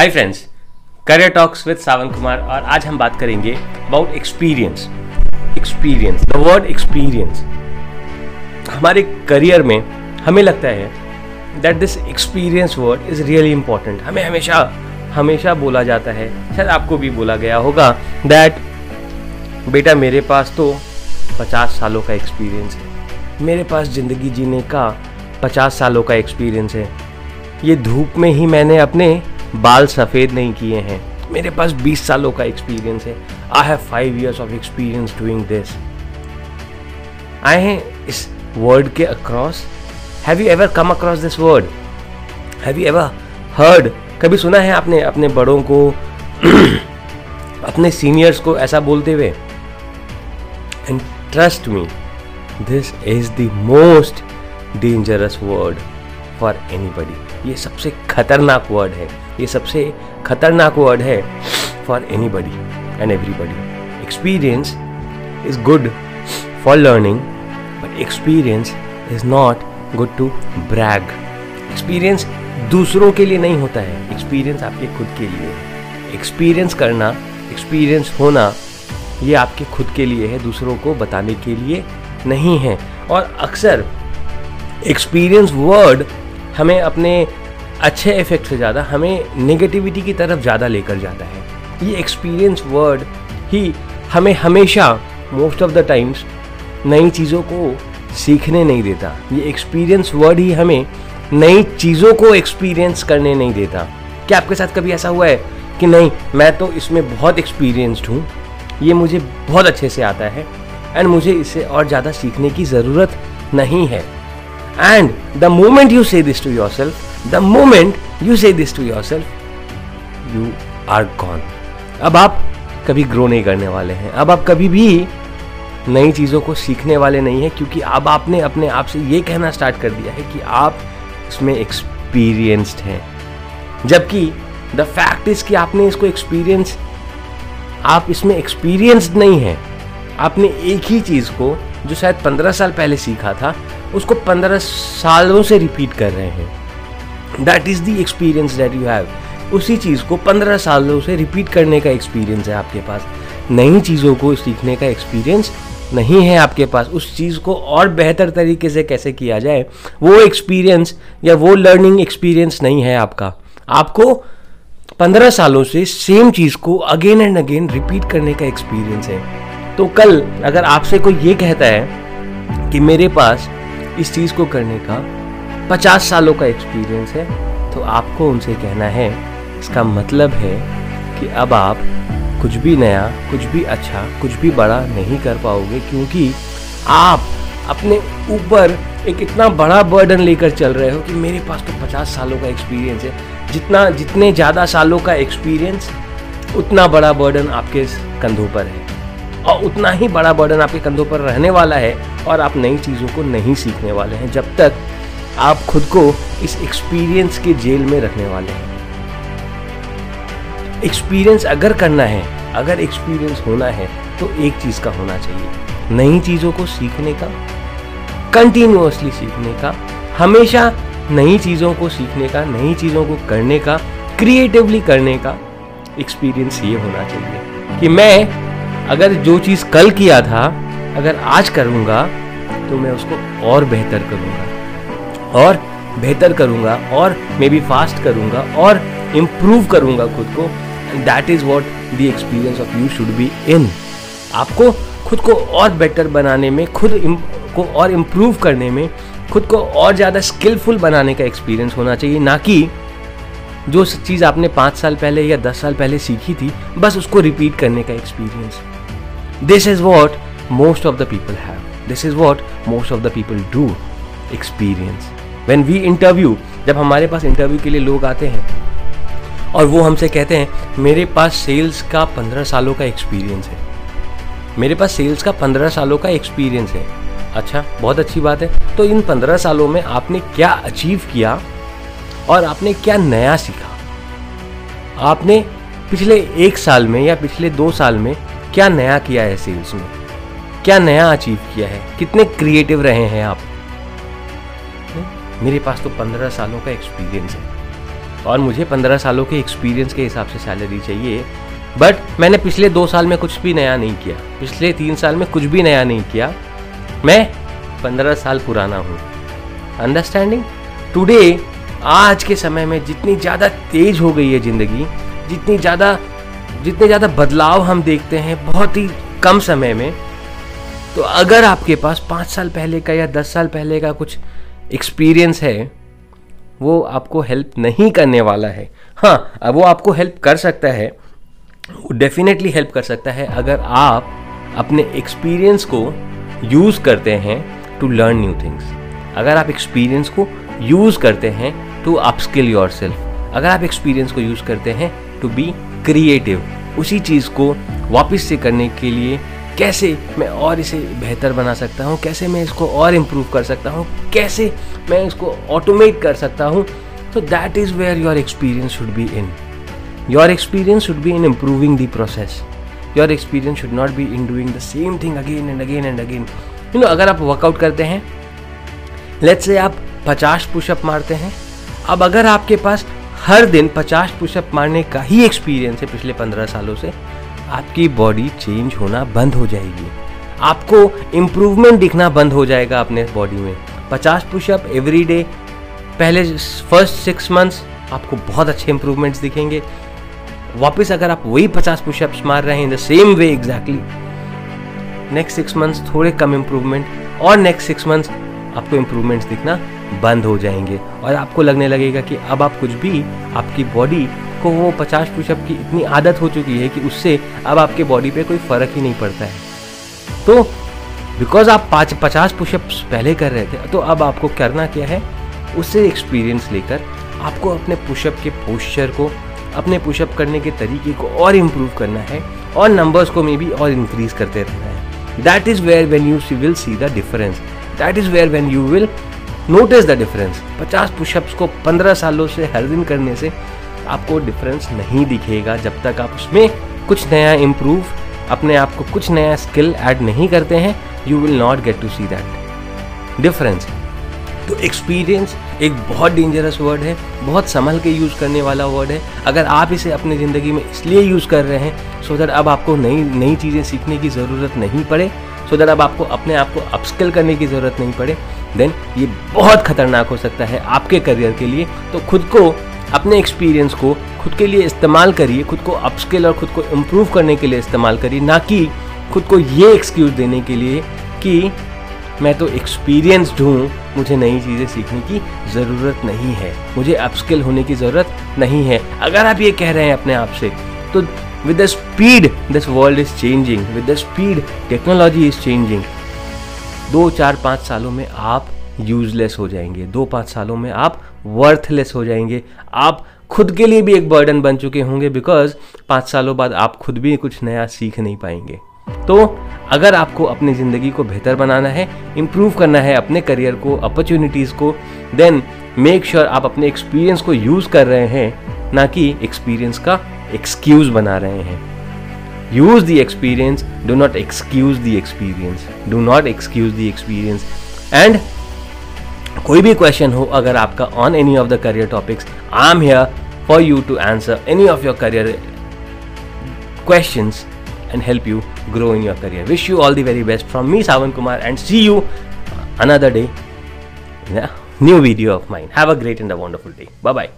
Hi friends career talks with Sawan Kumar और आज हम बात करेंगे about experience experience the word experience हमारे करियर में हमें लगता है that this experience word is really important हमें हमेशा हमेशा बोला जाता है, शायद आपको भी बोला गया होगा दैट बेटा मेरे पास तो पचास सालों का एक्सपीरियंस है। मेरे पास ज़िंदगी जीने का पचास सालों का एक्सपीरियंस है। ये धूप में ही मैंने अपने बाल सफ़ेद नहीं किए हैं। मेरे पास 20 सालों का एक्सपीरियंस है। I have five years of experience doing this आए हैं इस वर्ड के across have you ever come across this word have you ever heard कभी सुना है आपने अपने बड़ों को, अपने सीनियर्स को ऐसा बोलते हुए? And trust me this is the most dangerous word for anybody ये सबसे खतरनाक वर्ड है। ये सबसे खतरनाक वर्ड है for anybody and everybody experience is good for learning but experience is not good to brag experience दूसरों के लिए नहीं होता है एक्सपीरियंस आपके खुद के लिए है. एक्सपीरियंस करना एक्सपीरियंस होना, ये आपके खुद के लिए है, दूसरों को बताने के लिए नहीं है. और अक्सर एक्सपीरियंस वर्ड हमें अपने अच्छे इफ़ेक्ट से ज़्यादा हमें नेगेटिविटी की तरफ़ ज़्यादा लेकर जाता है। ये एक्सपीरियंस वर्ड ही हमें हमेशा मोस्ट ऑफ़ द टाइम्स नई चीज़ों को सीखने नहीं देता। ये एक्सपीरियंस वर्ड ही हमें नई चीज़ों को एक्सपीरियंस करने नहीं देता। क्या आपके साथ कभी ऐसा हुआ है कि नहीं, मैं तो इसमें बहुत एक्सपीरियंस्ड हूँ, ये मुझे बहुत अच्छे से आता है एंड मुझे इसे और ज़्यादा सीखने की ज़रूरत नहीं है। And the moment you say this to yourself the moment you say this to yourself you are gone अब आप कभी ग्रो नहीं करने वाले हैं। अब आप कभी भी नई चीज़ों को सीखने वाले नहीं हैं, क्योंकि अब आपने अपने आप से ये कहना स्टार्ट कर दिया है कि आप इसमें एक्सपीरियंस्ड हैं। जबकि द फैक्ट इज़ कि आपने इसको एक्सपीरियंस आप इसमें एक्सपीरियंस्ड नहीं हैं। आपने एक ही चीज़ को, जो शायद पंद्रह साल पहले सीखा था, उसको पंद्रह सालों से रिपीट कर रहे हैं। That is the experience that you have उसी चीज़ को पंद्रह सालों से रिपीट करने का एक्सपीरियंस है आपके पास। नई चीज़ों को सीखने का एक्सपीरियंस नहीं है आपके पास। उस चीज़ को और बेहतर तरीके से कैसे किया जाए, वो एक्सपीरियंस या वो लर्निंग एक्सपीरियंस नहीं है आपका। आपको पंद्रह सालों से सेम चीज़ को अगेन एंड अगेन रिपीट करने का एक्सपीरियंस है। तो कल अगर आपसे कोई ये कहता है कि मेरे पास इस चीज़ को करने का पचास सालों का एक्सपीरियंस है तो आपको उनसे कहना है, इसका मतलब है कि अब आप कुछ भी नया, कुछ भी अच्छा कुछ भी बड़ा नहीं कर पाओगे, क्योंकि आप अपने ऊपर एक इतना बड़ा बर्डन लेकर चल रहे हो कि मेरे पास तो पचास सालों का एक्सपीरियंस है। जितना, जितने ज़्यादा सालों का एक्सपीरियंस उतना बड़ा बर्डन आपके कंधों पर है। और उतना ही बड़ा बर्डन आपके कंधों पर रहने वाला है, और आप नई चीज़ों को नहीं सीखने वाले हैं। जब तक आप खुद को इस एक्सपीरियंस के जेल में रखने वाले हैं। एक्सपीरियंस अगर करना है, अगर एक्सपीरियंस होना है तो एक चीज़ का होना चाहिए, नई चीज़ों को सीखने का कंटिन्यूसली सीखने का, हमेशा नई चीज़ों को सीखने का, नई चीज़ों को करने का क्रिएटिवली करने का एक्सपीरियंस ये होना चाहिए कि मैं अगर जो चीज़ कल किया था, अगर आज करूँगा तो मैं उसको और बेहतर करूँगा। और बेहतर करूँगा और मे बी फास्ट करूँगा और इम्प्रूव करूँगा खुद को that is what the experience of you should be in आपको खुद को और बेटर बनाने में, खुद को और इम्प्रूव करने में, खुद को और ज़्यादा स्किलफुल बनाने का एक्सपीरियंस होना चाहिए, ना कि जो चीज़ आपने पाँच साल पहले या दस साल पहले सीखी थी, बस उसको रिपीट करने का experience this is what most of the people have this is what most of the people do experience when we interview जब हमारे पास इंटरव्यू के लिए लोग आते हैं, और वो हमसे कहते हैं, मेरे पास सेल्स का पंद्रह सालों का एक्सपीरियंस है। मेरे पास सेल्स का पंद्रह सालों का एक्सपीरियंस है। अच्छा बहुत अच्छी बात है। तो इन पंद्रह सालों में आपने क्या अचीव किया, और आपने क्या नया सीखा? आपने पिछले एक साल में या पिछले दो साल में क्या नया किया है सेल्स में? क्या नया अचीव किया है? कितने क्रिएटिव रहे हैं आप? मेरे पास तो पंद्रह सालों का एक्सपीरियंस है। और मुझे पंद्रह सालों के एक्सपीरियंस के हिसाब से सैलरी चाहिए। बट मैंने पिछले दो साल में कुछ भी नया नहीं किया। पिछले तीन साल में कुछ भी नया नहीं किया। मैं पंद्रह साल पुराना हूँ। अंडरस्टैंडिंग टुडे आज के समय में जितनी ज़्यादा तेज हो गई है ज़िंदगी, जितनी ज़्यादा, जितने ज़्यादा बदलाव हम देखते हैं बहुत ही कम समय में तो अगर आपके पास पाँच साल पहले का या दस साल पहले का कुछ एक्सपीरियंस है, वो आपको हेल्प नहीं करने वाला है। हाँ वो आपको हेल्प कर सकता है, वो डेफिनेटली हेल्प कर सकता है अगर आप अपने एक्सपीरियंस को यूज़ करते हैं टू लर्न न्यू थिंग्स अगर आप एक्सपीरियंस को यूज़ करते हैं टू अपस्किल योर सेल्फ अगर आप एक्सपीरियंस को यूज़ करते हैं टू बी क्रिएटिव उसी चीज़ को वापस से करने के लिए कैसे मैं और इसे बेहतर बना सकता हूँ? कैसे मैं इसको और इम्प्रूव कर सकता हूँ? कैसे मैं इसको ऑटोमेट कर सकता हूँ? तो that is where your experience should be in your experience should be in improving the process your experience should not be in doing the same thing again and again and again you know अगर आप workout करते हैं let's say आप 50 pushup मारते हैं, अब अगर आपके पास हर दिन 50 पुशअप मारने का ही एक्सपीरियंस है पिछले 15 सालों से आपकी बॉडी चेंज होना बंद हो जाएगी। आपको इम्प्रूवमेंट दिखना बंद हो जाएगा अपने बॉडी में। 50 पुशअप एवरी डे पहले फ़र्स्ट सिक्स मंथ्स आपको बहुत अच्छे इंप्रूवमेंट्स दिखेंगे। वापस अगर आप वही 50 पुशअप्स मार रहे हैं in the same way exactly next six months थोड़े कम इम्प्रूवमेंट और नेक्स्ट सिक्स मंथ्स आपको इम्प्रूवमेंट्स दिखना बंद हो जाएँगे। और आपको लगने लगेगा कि अब आप कुछ भी, आपकी बॉडी को वो पचास पुशअप की इतनी आदत हो चुकी है कि उससे अब आपके बॉडी पे कोई फ़र्क ही नहीं पड़ता है। तो बिकॉज़ आप पाँच, पचास पुशअप्स पहले कर रहे थे तो अब आपको करना क्या है? उससे एक्सपीरियंस लेकर आपको अपने पुशअप के पोस्चर को, अपने पुशअप करने के तरीके को और इम्प्रूव करना है और नंबर्स को मे भी और इंक्रीज करते रहना है। That is where when you will see the difference that is where when you will notice the difference 50 pushups को 15 सालों से हर दिन करने से आपको डिफरेंस नहीं दिखेगा जब तक आप उसमें कुछ नया इम्प्रूव अपने आप को कुछ नया स्किल ऐड नहीं करते हैं you will not get to see that difference तो एक्सपीरियंस एक बहुत डेंजरस वर्ड है, बहुत संभल के यूज़ करने वाला वर्ड है। अगर आप इसे अपनी ज़िंदगी में इसलिए यूज़ कर रहे हैं सो दैट अब आपको नई नई चीज़ें सीखने की ज़रूरत नहीं पड़े सो दैट अब आपको अपने आप को अपस्किल करने की ज़रूरत नहीं पड़े देन ये बहुत खतरनाक हो सकता है आपके करियर के लिए। तो खुद को अपने एक्सपीरियंस को खुद के लिए इस्तेमाल करिए, खुद को अपस्किल और खुद को इम्प्रूव करने के लिए इस्तेमाल करिए, ना कि खुद को ये एक्सक्यूज़ देने के लिए कि मैं तो एक्सपीरियंसड हूँ, मुझे नई चीज़ें सीखने की ज़रूरत नहीं है, मुझे अपस्किल होने की ज़रूरत नहीं है। अगर आप ये कह रहे हैं अपने आप से तो with the speed, this world is changing, with the speed, technology is changing, दो, चार, पाँच सालों में आप यूजलेस हो जाएँगे, दो, पाँच सालों में आप वर्थलेस हो जाएँगे। आप खुद के लिए भी एक बर्डन बन चुके होंगे बिकॉज़ पाँच सालों बाद आप खुद भी कुछ नया सीख नहीं पाएँगे। तो अगर आपको अपनी ज़िंदगी को बेहतर बनाना है इम्प्रूव करना है, अपने करियर को अपॉर्चुनिटीज़ को देन मेक श्योर आप अपने एक्सपीरियंस को यूज़ कर रहे हैं, ना कि एक्सपीरियंस का एक्सक्यूज बना रहे हैं। Use the experience do not excuse the experience do not excuse the experience and कोई भी क्वेश्चन हो, अगर आपका on any of the career topics I am here for you to answer any of your career question and help you grow in your career wish you all the very best from me Sawan Kumar and see you another day new video of mind have a great and a wonderful day bye